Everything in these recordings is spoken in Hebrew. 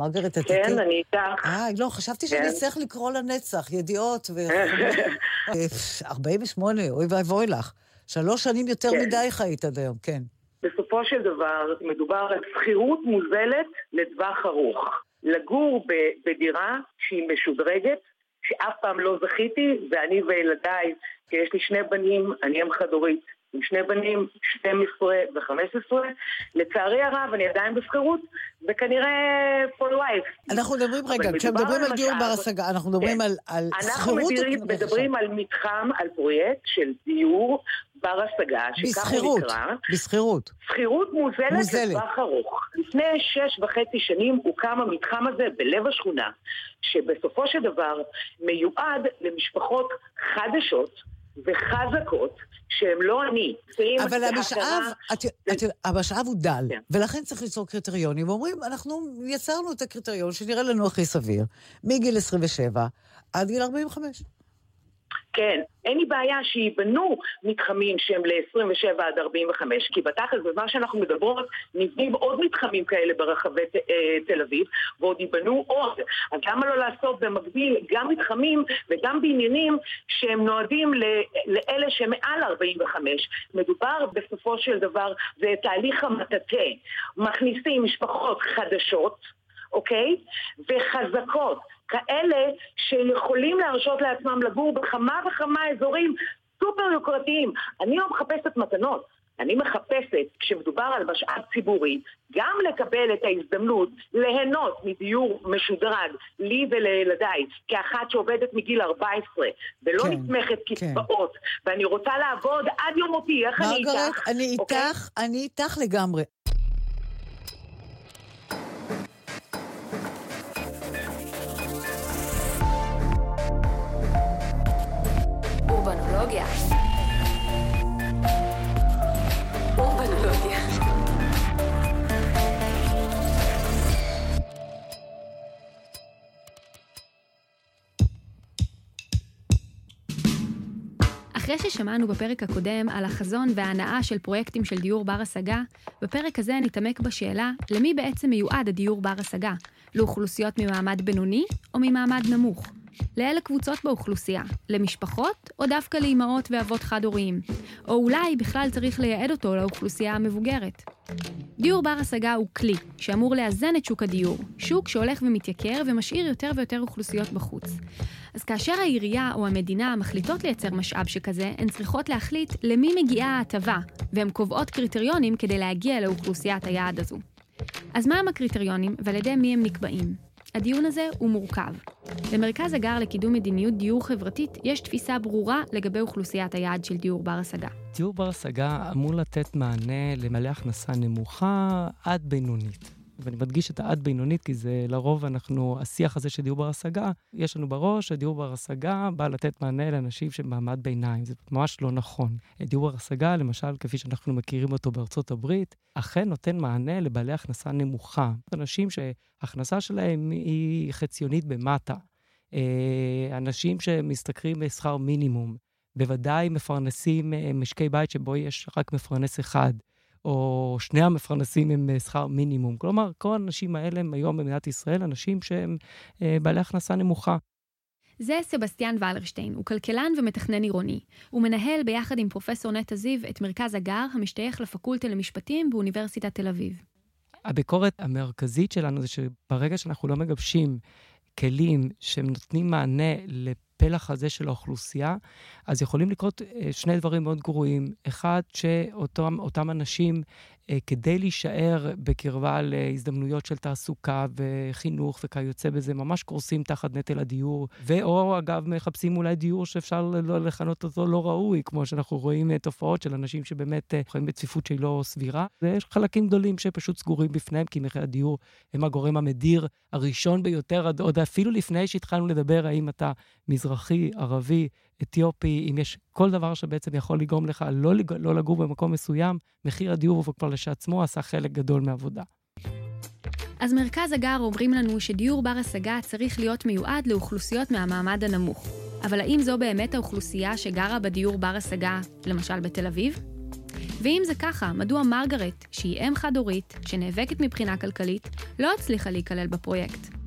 מרגרט, את כן, אני איתך. אה, לא, חשבתי שאני כן. אצטרך לקרוא לנצח, ידיעות ו... 48, אוי ואבוי לך. שלוש שנים יותר כן. מדי חיית עד היום, כן. בסופו של דבר מדובר על שכירות מוזלת לטווח ארוך. לגור בדירה שהיא משודרגת, שאף פעם לא זכיתי, ואני וילדיי, כי יש לי שני בנים, אני אם חד-הורית, עם שני בנים, 12 ו-15, לצערי הרב אני עדיין בשכירות, וכנראה for life. אנחנו מדברים, רגע, כשמדברים על דיור משאב- בר השגה, אנחנו מדברים כן. על, על אנחנו שכירות... מדברים, על מתחם, על פרויקט של דיור בר השגה, שככה הוא נקרא. בשכירות. שכירות מוזלת. לטווח ארוך. לפני שש וחצי שנים הוקם המתחם הזה בלב השכונה, שבסופו של דבר מיועד למשפחות חדשות וחזקות, שהן לא אני. אבל המשאב, את, את, המשאב הוא דל, כן. ולכן צריך ליצור קריטריונים. ואומרים, אנחנו יצרנו את הקריטריון שנראה לנו הכי סביר, מגיל 27 עד גיל 45. כן, אין לי בעיה שייבנו מתחמים שהם ל-27 עד 45, כי בתכלס, בזמן שאנחנו מדברות, נבנים עוד מתחמים כאלה ברחבי ת- אה, תל אביב, ועוד ייבנו עוד. אז למה לא לעשות במקביל גם מתחמים וגם בניינים שהם נועדים ל- לאלה שמעל 45? מדובר בסופו של דבר, זה תהליך המטאטא. מכניסים משפחות חדשות, אוקיי? וחזקות. כאלה שיכולים להרשות לעצמם לגור בכמה וכמה אזורים סופר יוקרתיים. אני לא מחפשת מתנות, אני מחפשת, כשמדובר על משאב ציבורי, גם לקבל את ההזדמנות ליהנות מדיור משודרג, לי ולילדיי, כאחת שעובדת מגיל 14, ולא כן, נתמכת כן. קצבאות, ואני רוצה לעבוד עד יום מותי, איך אני איתך? מרגרט, אני אוקיי? איתך, אני איתך לגמרי. אחרי ששמענו בפרק הקודם על החזון וההנאה של פרויקטים של דיור בר השגה, בפרק הזה נתעמק בשאלה למי בעצם מיועד הדיור בר השגה, לאוכלוסיות ממעמד בינוני או ממעמד נמוך. לאלה קבוצות באוכלוסייה, למשפחות או דווקא לאימהות ואבות חד-הוריים, או אולי בכלל צריך לייעד אותו לאוכלוסייה המבוגרת. דיור בר השגה הוא כלי שאמור לאזן את שוק הדיור, שוק שהולך ומתייקר ומשאיר יותר ויותר אוכלוסיות בחוץ. אז כאשר העירייה או המדינה מחליטות לייצר משאב שכזה, הן צריכות להחליט למי מגיעה ההטבה, והן קובעות קריטריונים כדי להגיע לאוכלוסיית היעד הזו. אז מהם הקריטריונים ועל ידי מי הם נקבעים? הדיון הזה הוא מורכב. למרכז הגר לקידום מדיניות דיור חברתית יש תפיסה ברורה לגבי אוכלוסיית היעד של דיור בר השגה. דיור בר השגה אמור לתת מענה למלא הכנסה נמוכה עד בינונית. ואני מדגיש את העד בינונית, כי זה לרוב אנחנו, השיח הזה של דיור בר השגה, יש לנו בראש שדיור בר השגה בא לתת מענה לאנשים שבמעמד ביניים. זה ממש לא נכון. דיור בר השגה, למשל, כפי שאנחנו מכירים אותו בארצות הברית, אכן נותן מענה לבעלי הכנסה נמוכה. אנשים שההכנסה שלהם היא חציונית במטה. אה, אנשים שמשתכרים בשכר מינימום. בוודאי מפרנסים אה, משקי בית שבו יש רק מפרנס אחד, או שני המפרנסים הם אה, שכר מינימום. כלומר, כל האנשים האלה הם היום במדינת ישראל אנשים שהם אה, בעלי הכנסה נמוכה. זה סבסטיאן ולרשטיין, הוא כלכלן ומתכנן עירוני. הוא מנהל ביחד עם פרופסור נטע זיו את מרכז הגר, המשתייך לפקולטה למשפטים באוניברסיטת תל אביב. הביקורת המרכזית שלנו זה שברגע שאנחנו לא מגבשים כלים שהם נותנים מענה לפלח הזה של האוכלוסייה, אז יכולים לקרות אה, שני דברים מאוד גרועים. אחד, שאותם אנשים, כדי להישאר בקרבה להזדמנויות של תעסוקה וחינוך וכיוצא בזה, ממש קורסים תחת נטל הדיור, ואו אגב מחפשים אולי דיור שאפשר לא לכנות אותו לא ראוי, כמו שאנחנו רואים אה, תופעות של אנשים שבאמת אה, חיים בצפיפות שהיא לא סבירה. ויש חלקים גדולים שפשוט סגורים בפניהם, כי מחירי הדיור הם הגורם המדיר הראשון ביותר, עוד אפילו לפני שהתחלנו לדבר האם אתה מזרחי, ערבי, אתיופי, אם יש כל דבר שבעצם יכול לגרום לך לא. לא לגור במקום מסוים, מחיר הדיור הוא כבר לשעצמו עשה חלק גדול מעבודה. אז מרכז הגר אומרים לנו שדיור בר השגה צריך להיות מיועד לאוכלוסיות מהמעמד הנמוך. אבל האם זו באמת האוכלוסייה שגרה בדיור בר השגה, למשל בתל אביב? ואם זה ככה, מדוע מרגרט, שהיא אם חד-הורית, שנאבקת מבחינה כלכלית, לא הצליחה להיכלל בפרויקט?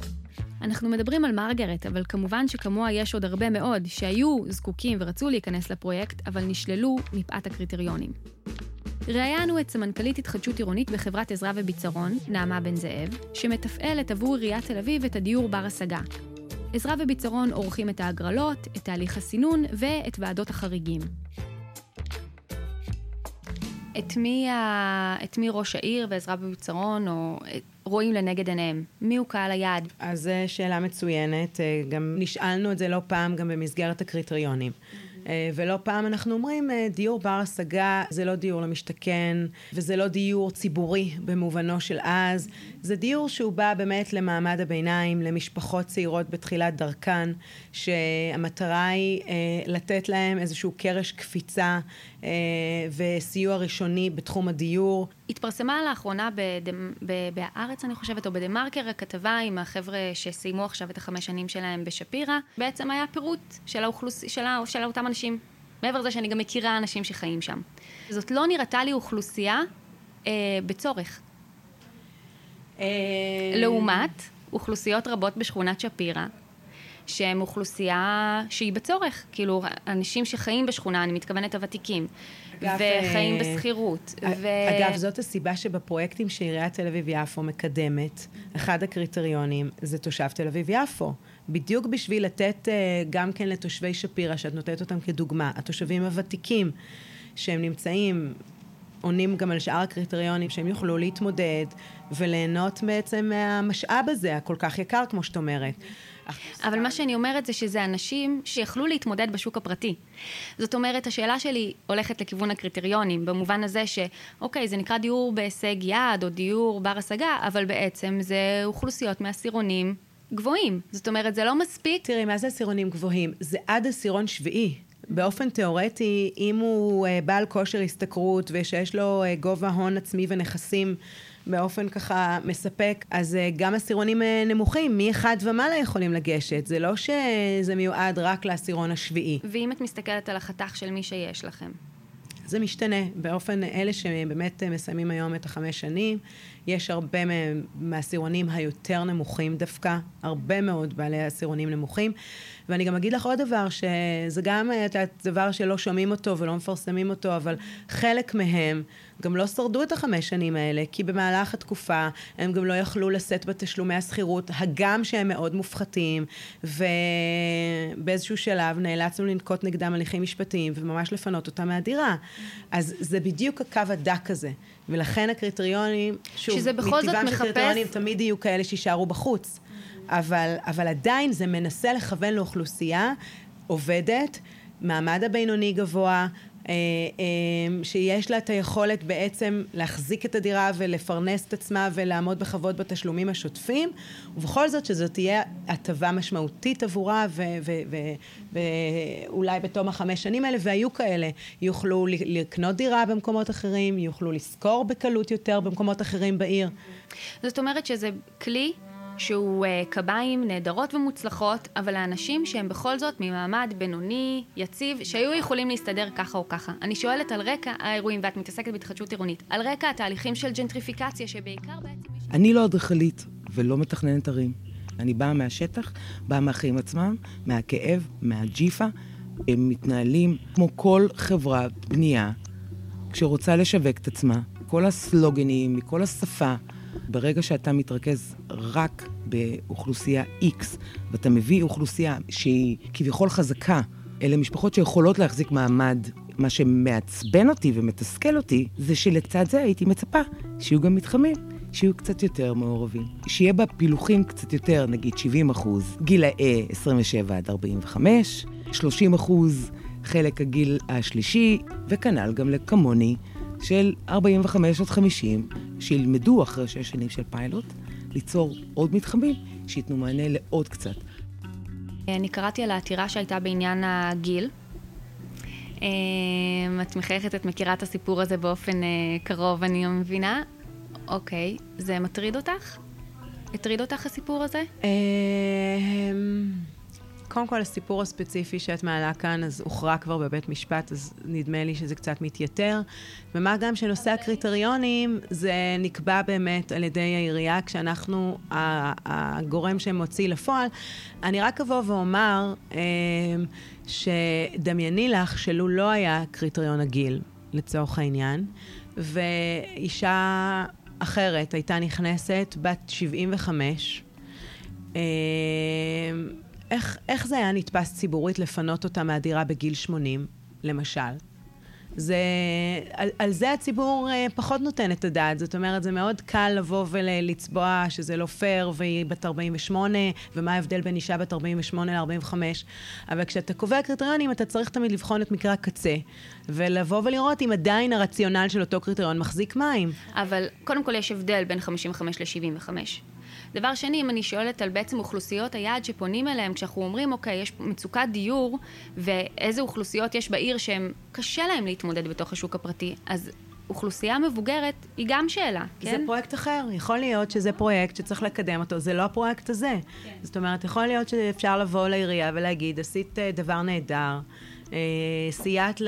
אנחנו מדברים על מרגרט, אבל כמובן שכמוה יש עוד הרבה מאוד שהיו זקוקים ורצו להיכנס לפרויקט, אבל נשללו מפאת הקריטריונים. ראיינו את סמנכ"לית התחדשות עירונית בחברת עזרא וביצרון, נעמה בן זאב, שמתפעלת עבור עיריית תל אביב את הדיור בר השגה. עזרא וביצרון עורכים את ההגרלות, את תהליך הסינון ואת ועדות החריגים. את מי, ה... את מי ראש העיר ועזרא וביצרון או רואים לנגד עיניהם? מי הוא קהל היעד? אז זו שאלה מצוינת. אה, גם נשאלנו את זה לא פעם גם במסגרת הקריטריונים. אה, ולא פעם אנחנו אומרים, אה, דיור בר השגה זה לא דיור למשתכן, וזה לא דיור ציבורי במובנו של אז, זה דיור שהוא בא באמת למעמד הביניים, למשפחות צעירות בתחילת דרכן, שהמטרה היא אה, לתת להם איזשהו קרש קפיצה וסיוע ראשוני בתחום הדיור. התפרסמה לאחרונה ב"הארץ", אני חושבת, או בדה-מרקר, הכתבה עם החבר'ה שסיימו עכשיו את החמש שנים שלהם בשפירא. בעצם היה פירוט של, האוכלוס... של, ה... של אותם אנשים. מעבר לזה שאני גם מכירה אנשים שחיים שם. זאת לא נראתה לי אוכלוסייה אה, בצורך. אה, לעומת אוכלוסיות רבות בשכונת שפירא, שהם אוכלוסייה שהיא בצורך. כאילו, אנשים שחיים בשכונה, אני מתכוונת הוותיקים, אגב, וחיים אה, בשכירות. ו... אגב, זאת הסיבה שבפרויקטים שעיריית תל אביב-יפו מקדמת, אחד הקריטריונים זה תושב תל אביב-יפו. בדיוק בשביל לתת אה, גם כן לתושבי שפירא, שאת נותנת אותם כדוגמה, התושבים הוותיקים, שהם נמצאים עונים גם על שאר הקריטריונים, שהם יוכלו להתמודד וליהנות בעצם מהמשאב הזה, הכל כך יקר, כמו שאת אומרת. אבל מה שאני אומרת זה שזה אנשים שיכלו להתמודד בשוק הפרטי. זאת אומרת, השאלה שלי הולכת לכיוון הקריטריונים, במובן הזה שאוקיי, זה נקרא דיור בהישג יד או דיור בר השגה, אבל בעצם זה אוכלוסיות מעשירונים גבוהים. זאת אומרת, זה לא מספיק... תראי, מה זה עשירונים גבוהים? זה עד עשירון שביעי. באופן תיאורטי, אם הוא uh, בעל כושר השתכרות ושיש לו uh, גובה הון עצמי ונכסים באופן ככה מספק, אז uh, גם עשירונים uh, נמוכים, מ-1 ומעלה יכולים לגשת. זה לא שזה מיועד רק לעשירון השביעי. ואם את מסתכלת על החתך של מי שיש לכם? זה משתנה. באופן, אלה שבאמת מסיימים היום את החמש שנים, יש הרבה מהם מהעשירונים היותר נמוכים דווקא, הרבה מאוד בעלי עשירונים נמוכים. ואני גם אגיד לך עוד דבר, שזה גם את הדבר שלא שומעים אותו ולא מפרסמים אותו, אבל חלק מהם גם לא שרדו את החמש שנים האלה, כי במהלך התקופה הם גם לא יכלו לשאת בתשלומי השכירות, הגם שהם מאוד מופחתים, ובאיזשהו שלב נאלצנו לנקוט נגדם הליכים משפטיים וממש לפנות אותם מהדירה. אז זה בדיוק הקו הדק הזה. ולכן הקריטריונים, שוב, שזה בכל זאת מחפש... הקריטריונים תמיד יהיו כאלה שיישארו בחוץ. אבל, אבל עדיין זה מנסה לכוון לאוכלוסייה עובדת, מעמד הבינוני גבוה, אה, אה, שיש לה את היכולת בעצם להחזיק את הדירה ולפרנס את עצמה ולעמוד בכבוד בתשלומים השוטפים, ובכל זאת שזאת תהיה הטבה משמעותית עבורה, ואולי בתום החמש שנים האלה, והיו כאלה, יוכלו לקנות דירה במקומות אחרים, יוכלו לשכור בקלות יותר במקומות אחרים בעיר. זאת אומרת שזה כלי שהוא uh, קביים נהדרות ומוצלחות, אבל לאנשים שהם בכל זאת ממעמד בינוני, יציב, שהיו יכולים להסתדר ככה או ככה. אני שואלת על רקע האירועים, ואת מתעסקת בהתחדשות עירונית, על רקע התהליכים של ג'נטריפיקציה, שבעיקר בעצם... אני לא אדריכלית ולא מתכננת ערים. אני באה מהשטח, באה מהחיים עצמם, מהכאב, מהג'יפה. הם מתנהלים כמו כל חברת בנייה שרוצה לשווק את עצמה. כל הסלוגנים, מכל השפה. ברגע שאתה מתרכז רק באוכלוסייה X, ואתה מביא אוכלוסייה שהיא כביכול חזקה, אלה משפחות שיכולות להחזיק מעמד. מה שמעצבן אותי ומתסכל אותי, זה שלצד זה הייתי מצפה שיהיו גם מתחמים. שיהיו קצת יותר מעורבים. שיהיה בה פילוחים קצת יותר, נגיד 70 אחוז, גילאי 27 עד 45, 30 אחוז חלק הגיל השלישי, וכנ"ל גם לכמוני, של 45 עד 50, שילמדו אחרי שש שנים של פיילוט, ליצור עוד מתחמים שייתנו מענה לעוד קצת. אני קראתי על העתירה שהייתה בעניין הגיל. אמ, את מחייכת, את מכירה את הסיפור הזה באופן אה, קרוב, אני מבינה. אוקיי, זה מטריד אותך? הטריד אותך הסיפור הזה? קודם כל, הסיפור הספציפי שאת מעלה כאן, אז הוכרע כבר בבית משפט, אז נדמה לי שזה קצת מתייתר. ומה גם שנושא הקריטריונים, זה נקבע באמת על ידי העירייה, כשאנחנו הגורם שמוציא לפועל. אני רק אבוא ואומר אה, שדמייני לך שלו לא היה קריטריון הגיל, לצורך העניין, ואישה אחרת הייתה נכנסת, בת 75, אה, איך, איך זה היה נתפס ציבורית לפנות אותה מהדירה בגיל 80, למשל? זה, על, על זה הציבור אה, פחות נותן את הדעת. זאת אומרת, זה מאוד קל לבוא ולצבוע שזה לא פייר והיא בת 48, ומה ההבדל בין אישה בת 48 ל-45. אבל כשאתה קובע קריטריונים, אתה צריך תמיד לבחון את מקרה הקצה, ולבוא ולראות אם עדיין הרציונל של אותו קריטריון מחזיק מים. אבל קודם כל יש הבדל בין 55 ל-75. דבר שני, אם אני שואלת על בעצם אוכלוסיות היעד שפונים אליהם, כשאנחנו אומרים, אוקיי, יש מצוקת דיור, ואיזה אוכלוסיות יש בעיר שהן קשה להן להתמודד בתוך השוק הפרטי, אז אוכלוסייה מבוגרת היא גם שאלה, כן? זה פרויקט אחר. יכול להיות שזה פרויקט שצריך לקדם אותו, זה לא הפרויקט הזה. כן. זאת אומרת, יכול להיות שאפשר לבוא לעירייה ולהגיד, עשית אה, דבר נהדר. אה, סייעת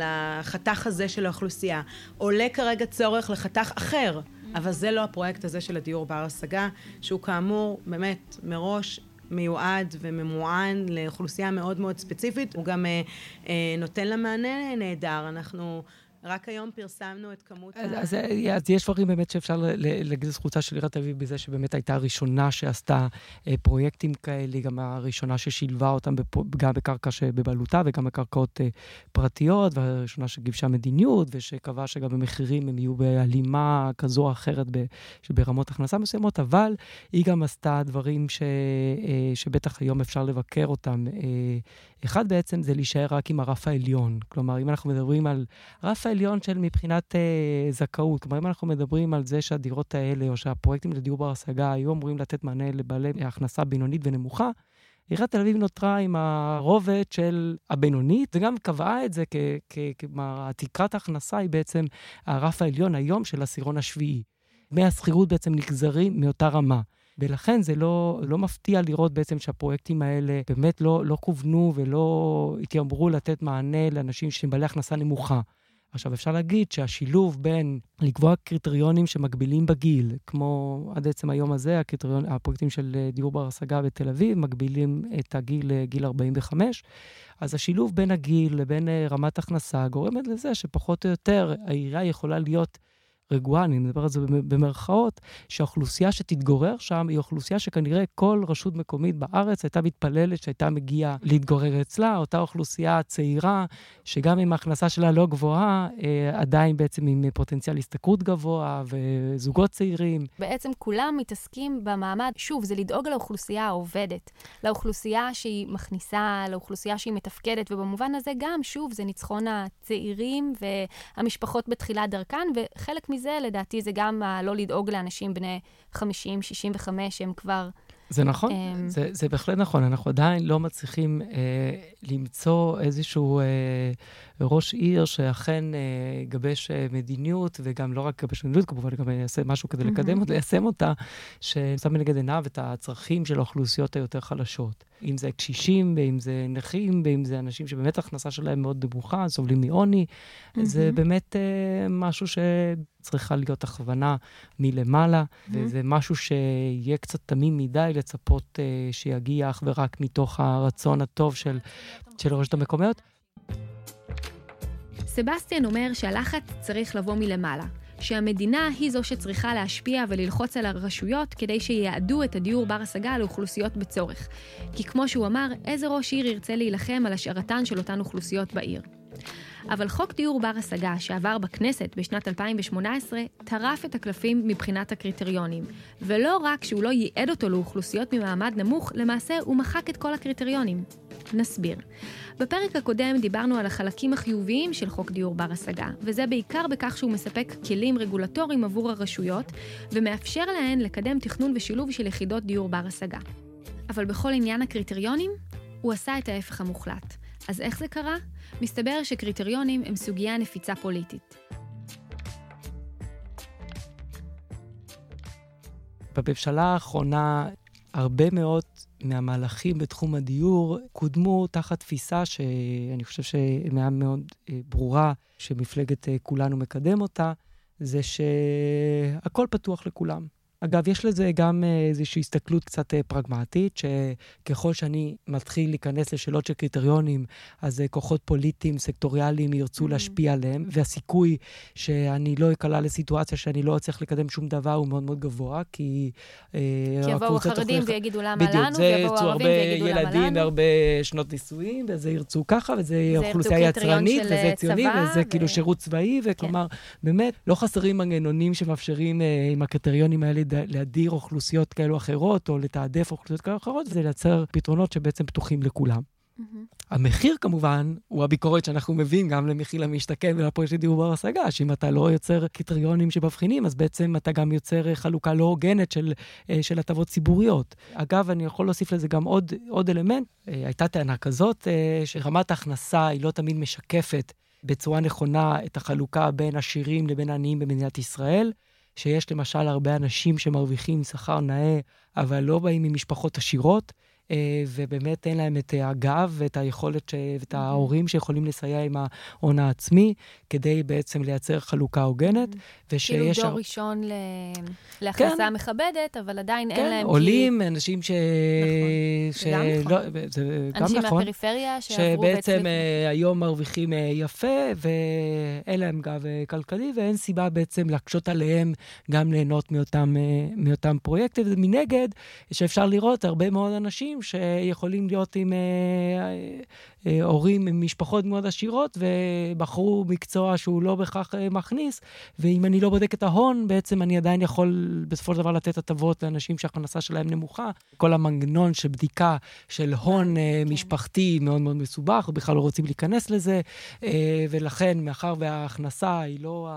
לחתך הזה של האוכלוסייה. עולה כרגע צורך לחתך אחר. אבל זה לא הפרויקט הזה של הדיור בר השגה, שהוא כאמור, באמת, מראש מיועד וממוען לאוכלוסייה מאוד מאוד ספציפית. הוא גם אה, אה, נותן לה מענה נהדר. אנחנו... רק היום פרסמנו את כמות אז, ה... אז, אז יש דברים באמת שאפשר להגיד לזכותה של עיריית תל אביב בזה שבאמת הייתה הראשונה שעשתה אה, פרויקטים כאלה, גם הראשונה ששילבה אותם בפ... גם בקרקע שבבעלותה וגם בקרקעות אה, פרטיות, והראשונה שגיבשה מדיניות ושקבעה שגם המחירים הם יהיו בהלימה כזו או אחרת ב... ברמות הכנסה מסוימות, אבל היא גם עשתה דברים ש... אה, שבטח היום אפשר לבקר אותם. אה, אחד בעצם זה להישאר רק עם הרף העליון. כלומר, אם אנחנו מדברים על רף העליון של מבחינת אה, זכאות, כלומר, אם אנחנו מדברים על זה שהדירות האלה, או שהפרויקטים לדיור בר השגה היו אמורים לתת מענה לבעלי הכנסה בינונית ונמוכה, עיריית תל אביב נותרה עם הרובד של הבינונית, וגם קבעה את זה כלומר, תקרת ההכנסה היא בעצם הרף העליון היום של העשירון השביעי. דמי השכירות בעצם נגזרים מאותה רמה. ולכן זה לא, לא מפתיע לראות בעצם שהפרויקטים האלה באמת לא, לא כוונו ולא התיימרו לתת מענה לאנשים שהם בעלי הכנסה נמוכה. עכשיו, אפשר להגיד שהשילוב בין לקבוע קריטריונים שמגבילים בגיל, כמו עד עצם היום הזה, הקריטריון, הפרויקטים של אה, דיור בר השגה בתל אביב מגבילים את הגיל לגיל 45, אז השילוב בין הגיל לבין אה, רמת הכנסה גורמת לזה שפחות או יותר העירייה יכולה להיות רגועה, אני מדבר על זה במרכאות, שהאוכלוסייה שתתגורר שם היא אוכלוסייה שכנראה כל רשות מקומית בארץ הייתה מתפללת שהייתה מגיעה להתגורר אצלה, אותה אוכלוסייה צעירה, שגם אם ההכנסה שלה לא גבוהה, אה, עדיין בעצם עם פוטנציאל השתכרות גבוה וזוגות צעירים. בעצם כולם מתעסקים במעמד, שוב, זה לדאוג לאוכלוסייה העובדת, לאוכלוסייה שהיא מכניסה, לאוכלוסייה שהיא מתפקדת, ובמובן הזה גם, שוב, זה ניצחון הצעירים והמשפחות בתחילת דרכן, וחלק מזה... מזה, לדעתי, זה גם לא לדאוג לאנשים בני 50, 65, שהם כבר... זה נכון, um... זה, זה בהחלט נכון. אנחנו עדיין לא מצליחים אה, למצוא איזשהו אה, ראש עיר שאכן אה, יגבש אה, מדיניות, וגם לא רק יגבש מדיניות, כמובן, גם יעשה משהו כדי לקדם אותה, ליישם אותה, ששם מנגד עיניו את הצרכים של האוכלוסיות היותר חלשות. אם זה קשישים, ואם זה נכים, ואם זה אנשים שבאמת ההכנסה שלהם מאוד נמוכה, סובלים מעוני, mm-hmm. זה באמת uh, משהו שצריכה להיות הכוונה מלמעלה, mm-hmm. וזה משהו שיהיה קצת תמים מדי לצפות uh, שיגיע אך ורק מתוך הרצון הטוב של, של הרשת המקומיות. סבסטיאן אומר שהלחץ צריך לבוא מלמעלה, שהמדינה היא זו שצריכה להשפיע וללחוץ על הרשויות כדי שיעדו את הדיור בר השגה לאוכלוסיות בצורך. כי כמו שהוא אמר, איזה ראש עיר ירצה להילחם על השארתן של אותן אוכלוסיות בעיר. אבל חוק דיור בר השגה שעבר בכנסת בשנת 2018 טרף את הקלפים מבחינת הקריטריונים. ולא רק שהוא לא ייעד אותו לאוכלוסיות ממעמד נמוך, למעשה הוא מחק את כל הקריטריונים. נסביר. בפרק הקודם דיברנו על החלקים החיוביים של חוק דיור בר השגה, וזה בעיקר בכך שהוא מספק כלים רגולטוריים עבור הרשויות, ומאפשר להן לקדם תכנון ושילוב של יחידות דיור בר השגה. אבל בכל עניין הקריטריונים, הוא עשה את ההפך המוחלט. אז איך זה קרה? מסתבר שקריטריונים הם סוגיה נפיצה פוליטית. בממשלה האחרונה הרבה מאוד מהמהלכים בתחום הדיור קודמו תחת תפיסה שאני חושב שמאה מאוד אה, ברורה, שמפלגת אה, כולנו מקדם אותה, זה שהכל פתוח לכולם. אגב, יש לזה גם אה, איזושהי הסתכלות קצת אה, פרגמטית, שככל שאני מתחיל להיכנס לשאלות של קריטריונים, אז אה, כוחות פוליטיים, סקטוריאליים, ירצו mm. להשפיע עליהם, והסיכוי שאני לא אקלע לסיטואציה שאני לא אצליח לקדם שום דבר הוא מאוד מאוד גבוה, כי... כי יבואו החרדים ויגידו למה בדיוק, לנו, ויבואו הערבים ויגידו למה לנו. הרבה ילדים והרבה שנות נישואים, וזה ירצו ככה, וזה אוכלוסייה יצרנית, וזה ציוני, וזה כאילו שירות צבאי, וכלומר, כן. באמת, לא חסרים מנגנונים שמאפשרים עם הקריטריונים האלה להדיר אוכלוסיות כאלו אחרות, או לתעדף אוכלוסיות כאלו אחרות, זה לייצר פתרונות שבעצם פתוחים לכולם. Mm-hmm. המחיר כמובן, הוא הביקורת שאנחנו מביאים גם למחיר למשתכן ולפרויקט של דיור בר השגה, שאם אתה לא יוצר קריטריונים שמבחינים, אז בעצם אתה גם יוצר חלוקה לא הוגנת של, אה, של הטבות ציבוריות. אגב, אני יכול להוסיף לזה גם עוד, עוד אלמנט. אה, הייתה טענה כזאת, אה, שרמת ההכנסה היא לא תמיד משקפת בצורה נכונה את החלוקה בין עשירים לבין עניים במדינת ישראל. שיש למשל הרבה אנשים שמרוויחים שכר נאה, אבל לא באים ממשפחות עשירות, ובאמת אין להם את הגב ואת היכולת ש... ואת ההורים שיכולים לסייע עם ההון העצמי, כדי בעצם לייצר חלוקה הוגנת, ושיש... כאילו דור ראשון ל... להכנסה כן. מכבדת, אבל עדיין כן, אין להם... כן, עולים, כי... אנשים ש... נכון, ש... גם נכון. לא, זה גם אנשים נכון. מהפריפריה שעברו בעצם... שבעצם uh, היום מרוויחים uh, יפה, ואין להם גב כלכלי, ואין סיבה בעצם להקשות עליהם גם ליהנות מאותם, מאותם פרויקטים. ומנגד, שאפשר לראות הרבה מאוד אנשים שיכולים להיות עם אה, אה, הורים עם משפחות מאוד עשירות, ובחרו מקצוע שהוא לא בהכרח אה, מכניס, ואם אני לא בודק את ההון, בעצם אני עדיין יכול בסופו של דבר לתת הטבות לאנשים שההכנסה שלהם נמוכה. כל המנגנון של בדיקה של הון כן. משפחתי מאוד מאוד מסובך, בכלל לא רוצים להיכנס לזה, ולכן, מאחר וההכנסה היא לא...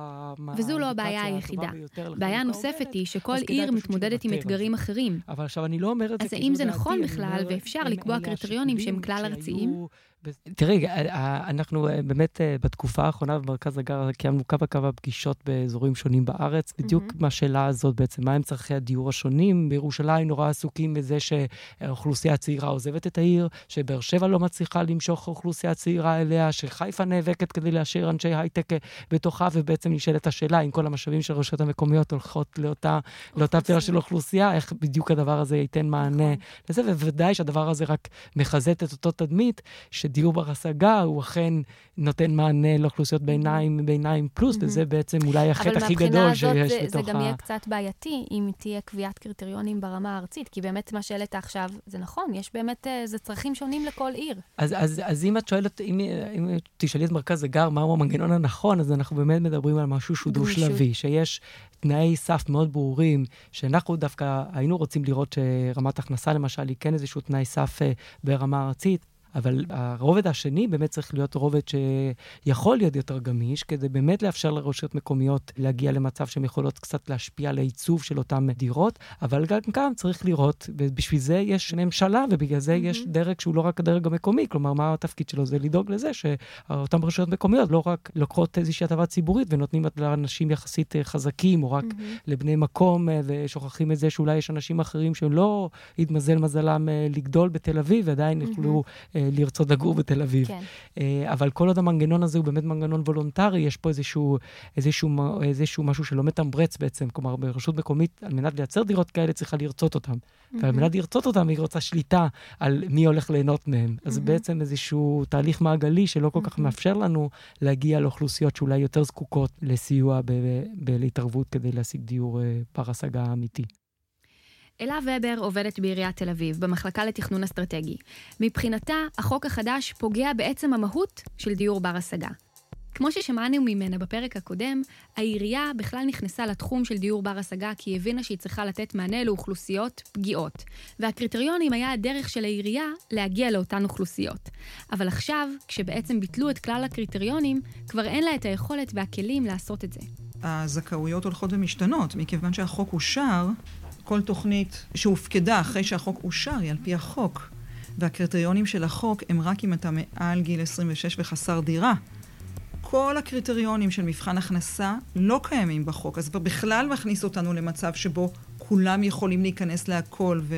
וזו לא הבעיה היחידה. בעיה נוספת היא שכל עיר מתמודדת עם אתגרים אחרים. אבל עכשיו, אני לא אומר את זה אז האם זה נכון בכלל, ואפשר לקבוע קריטריונים שהם כלל ארציים? תראי, אנחנו אה, באמת אה, בתקופה האחרונה במרכז הגר קיימנו כמה כמה פגישות באזורים שונים בארץ, בדיוק mm-hmm. מהשאלה הזאת בעצם, מהם צרכי הדיור השונים. בירושלים נורא עסוקים בזה שהאוכלוסייה הצעירה עוזבת את העיר, שבאר שבע לא מצליחה למשוך אוכלוסייה צעירה אליה, שחיפה נאבקת כדי להשאיר אנשי הייטק אה, בתוכה, ובעצם נשאלת השאלה אם כל המשאבים של הרשויות המקומיות הולכות לאותה, לאותה פירה של אוכלוסייה, איך בדיוק הדבר הזה ייתן מענה נכון. לזה, ובוודאי שהדבר הזה רק מחזט את אותו תדמית, דיור בר השגה, הוא אכן נותן מענה לאוכלוסיות ביניים, ביניים פלוס, mm-hmm. וזה בעצם אולי החטא הכי גדול שיש בתוך ה... אבל מהבחינה הזאת זה גם יהיה קצת בעייתי, אם תהיה קביעת קריטריונים ברמה הארצית, כי באמת מה שהעלית עכשיו, זה נכון, יש באמת, אה, זה צרכים שונים לכל עיר. אז, אז, אז אם את שואלת, אם, אם תשאלי את מרכז הגר, מהו המנגנון הנכון, אז אנחנו באמת מדברים על משהו שהוא דו-שלבי, שיש תנאי סף מאוד ברורים, שאנחנו דווקא היינו רוצים לראות שרמת הכנסה, למשל, היא כן איזשהו תנאי סף אה, ברמה ארצית. אבל הרובד השני באמת צריך להיות רובד שיכול להיות יותר גמיש, כדי באמת לאפשר לרשויות מקומיות להגיע למצב שהן יכולות קצת להשפיע על העיצוב של אותן דירות, אבל גם כאן צריך לראות, ובשביל זה יש ממשלה, ובגלל זה mm-hmm. יש דרג שהוא לא רק הדרג המקומי, כלומר, מה התפקיד שלו? זה לדאוג לזה שאותן רשויות מקומיות לא רק לוקחות איזושהי הטבה ציבורית ונותנים לאנשים יחסית חזקים, או רק mm-hmm. לבני מקום, ושוכחים את זה שאולי יש אנשים אחרים שהם לא התמזל מזלם אה, לגדול בתל אביב, ועדיין mm-hmm. יוכלו אה, לרצות לגור בתל אביב. כן. אה, אבל כל עוד המנגנון הזה הוא באמת מנגנון וולונטרי, יש פה איזשהו, איזשהו, איזשהו משהו שלא מתמרץ בעצם. כלומר, ברשות מקומית, על מנת לייצר דירות כאלה, צריכה לרצות אותן. Mm-hmm. ועל מנת לרצות אותן, היא רוצה שליטה על מי הולך ליהנות מהן. אז mm-hmm. בעצם איזשהו תהליך מעגלי שלא כל כך mm-hmm. מאפשר לנו להגיע לאוכלוסיות שאולי יותר זקוקות לסיוע להתערבות כדי להשיג דיור אה, בר-השגה אמיתי. אלה ובר עובדת בעיריית תל אביב, במחלקה לתכנון אסטרטגי. מבחינתה, החוק החדש פוגע בעצם המהות של דיור בר-השגה. כמו ששמענו ממנה בפרק הקודם, העירייה בכלל נכנסה לתחום של דיור בר-השגה כי היא הבינה שהיא צריכה לתת מענה לאוכלוסיות פגיעות. והקריטריונים היה הדרך של העירייה להגיע לאותן אוכלוסיות. אבל עכשיו, כשבעצם ביטלו את כלל הקריטריונים, כבר אין לה את היכולת והכלים לעשות את זה. הזכאויות הולכות ומשתנות, מכיוון שהחוק אושר, כל תוכנית שהופקדה אחרי שהחוק אושר היא על פי החוק. והקריטריונים של החוק הם רק אם אתה מעל גיל 26 וחסר דירה. כל הקריטריונים של מבחן הכנסה לא קיימים בחוק, אז כבר בכלל מכניס אותנו למצב שבו כולם יכולים להיכנס להכל, ו...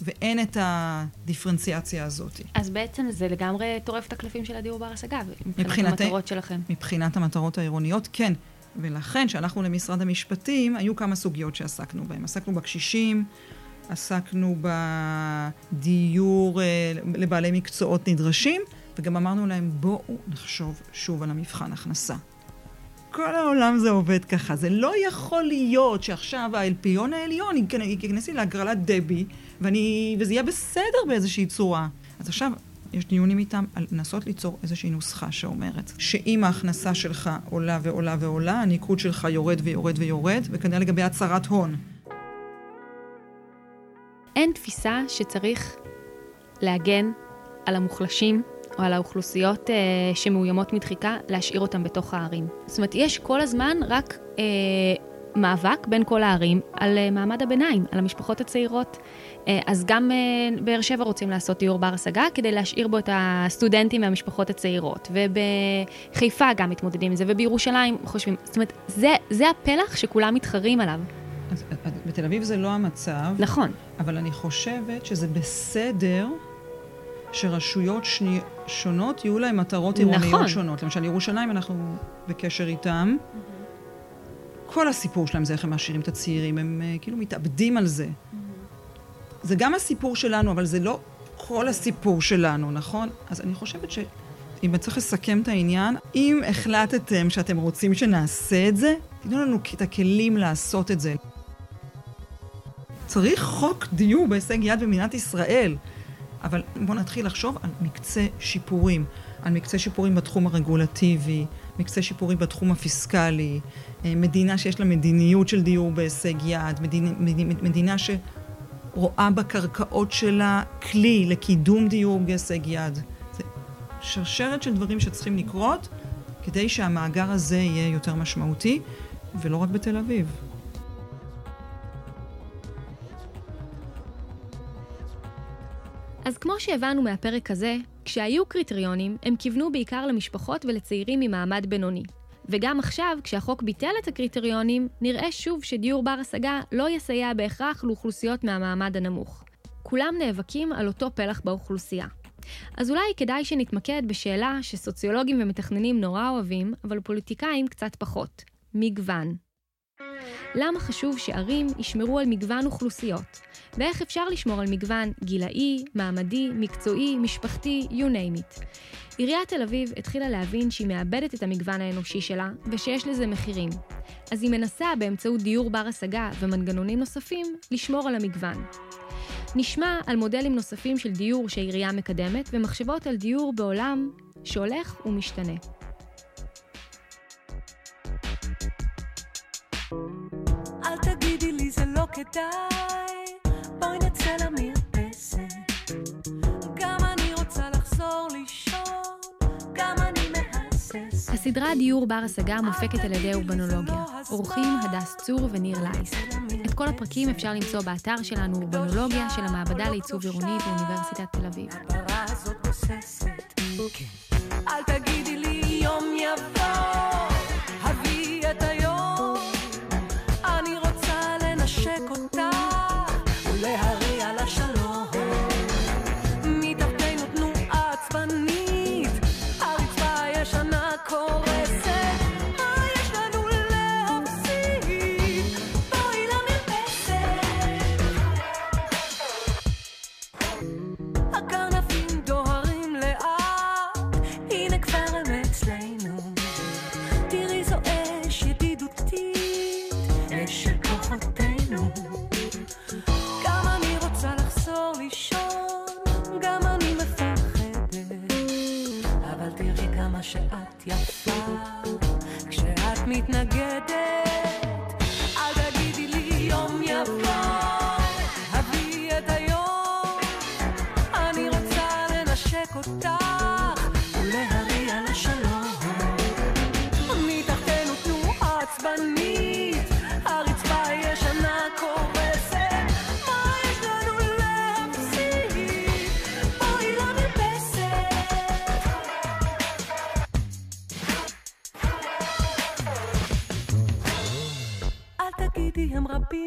ואין את הדיפרנציאציה הזאת. אז בעצם זה לגמרי טורף את הקלפים של הדיור בר השגה, מבחינת המטרות שלכם. מבחינת המטרות העירוניות, כן. ולכן, כשהלכנו למשרד המשפטים, היו כמה סוגיות שעסקנו בהן. עסקנו בקשישים, עסקנו בדיור אה, לבעלי מקצועות נדרשים, וגם אמרנו להם, בואו נחשוב שוב על המבחן הכנסה. כל העולם זה עובד ככה. זה לא יכול להיות שעכשיו האלפיון העליון ייכנס לי להגרלת דבי, ואני, וזה יהיה בסדר באיזושהי צורה. אז עכשיו יש דיונים איתם על לנסות ליצור איזושהי נוסחה שאומרת שאם ההכנסה שלך עולה ועולה ועולה, הניקוד שלך יורד ויורד ויורד, וכנראה לגבי הצהרת הון. אין תפיסה שצריך להגן על המוחלשים או על האוכלוסיות אה, שמאוימות מדחיקה, להשאיר אותם בתוך הערים. זאת אומרת, יש כל הזמן רק אה, מאבק בין כל הערים על אה, מעמד הביניים, על המשפחות הצעירות. אה, אז גם אה, באר שבע רוצים לעשות דיור בר השגה כדי להשאיר בו את הסטודנטים והמשפחות הצעירות. ובחיפה גם מתמודדים עם זה, ובירושלים חושבים, זאת אומרת, זה, זה הפלח שכולם מתחרים עליו. אז, אז בתל אביב זה לא המצב. נכון. אבל אני חושבת שזה בסדר שרשויות שני, שונות יהיו להן מטרות עירוניות נכון. שונות. למשל, ירושלים, אנחנו בקשר איתם. Mm-hmm. כל הסיפור שלהם זה איך הם מעשירים את הצעירים, הם uh, כאילו מתאבדים על זה. Mm-hmm. זה גם הסיפור שלנו, אבל זה לא כל הסיפור שלנו, נכון? אז אני חושבת שאם צריך לסכם את העניין, אם החלטתם שאתם רוצים שנעשה את זה, תנו לנו את הכלים לעשות את זה. צריך חוק דיור בהישג יד במדינת ישראל. אבל בואו נתחיל לחשוב על מקצה שיפורים. על מקצה שיפורים בתחום הרגולטיבי, מקצה שיפורים בתחום הפיסקלי, אה, מדינה שיש לה מדיניות של דיור בהישג יד, מדינה, מדינה שרואה בקרקעות שלה כלי לקידום דיור בהישג יד. זה שרשרת של דברים שצריכים לקרות כדי שהמאגר הזה יהיה יותר משמעותי, ולא רק בתל אביב. אז כמו שהבנו מהפרק הזה, כשהיו קריטריונים, הם כיוונו בעיקר למשפחות ולצעירים ממעמד בינוני. וגם עכשיו, כשהחוק ביטל את הקריטריונים, נראה שוב שדיור בר השגה לא יסייע בהכרח לאוכלוסיות מהמעמד הנמוך. כולם נאבקים על אותו פלח באוכלוסייה. אז אולי כדאי שנתמקד בשאלה שסוציולוגים ומתכננים נורא אוהבים, אבל פוליטיקאים קצת פחות. מגוון. למה חשוב שערים ישמרו על מגוון אוכלוסיות? ואיך אפשר לשמור על מגוון גילאי, מעמדי, מקצועי, משפחתי, you name it. עיריית תל אביב התחילה להבין שהיא מאבדת את המגוון האנושי שלה, ושיש לזה מחירים. אז היא מנסה באמצעות דיור בר השגה ומנגנונים נוספים, לשמור על המגוון. נשמע על מודלים נוספים של דיור שהעירייה מקדמת, ומחשבות על דיור בעולם שהולך ומשתנה. כדאי, בואי נצא למרפסת. גם אני רוצה לחזור לישון, גם אני מהססת. הסדרה דיור בר השגה מופקת על ידי אורבנולוגיה. אורחים הדס צור וניר לייס. את כל הפרקים אפשר למצוא באתר שלנו אורבנולוגיה של המעבדה לעיצוב עירוני באוניברסיטת תל אביב. אל תגידי לי יום יבוא מתנגדת. רבים מדי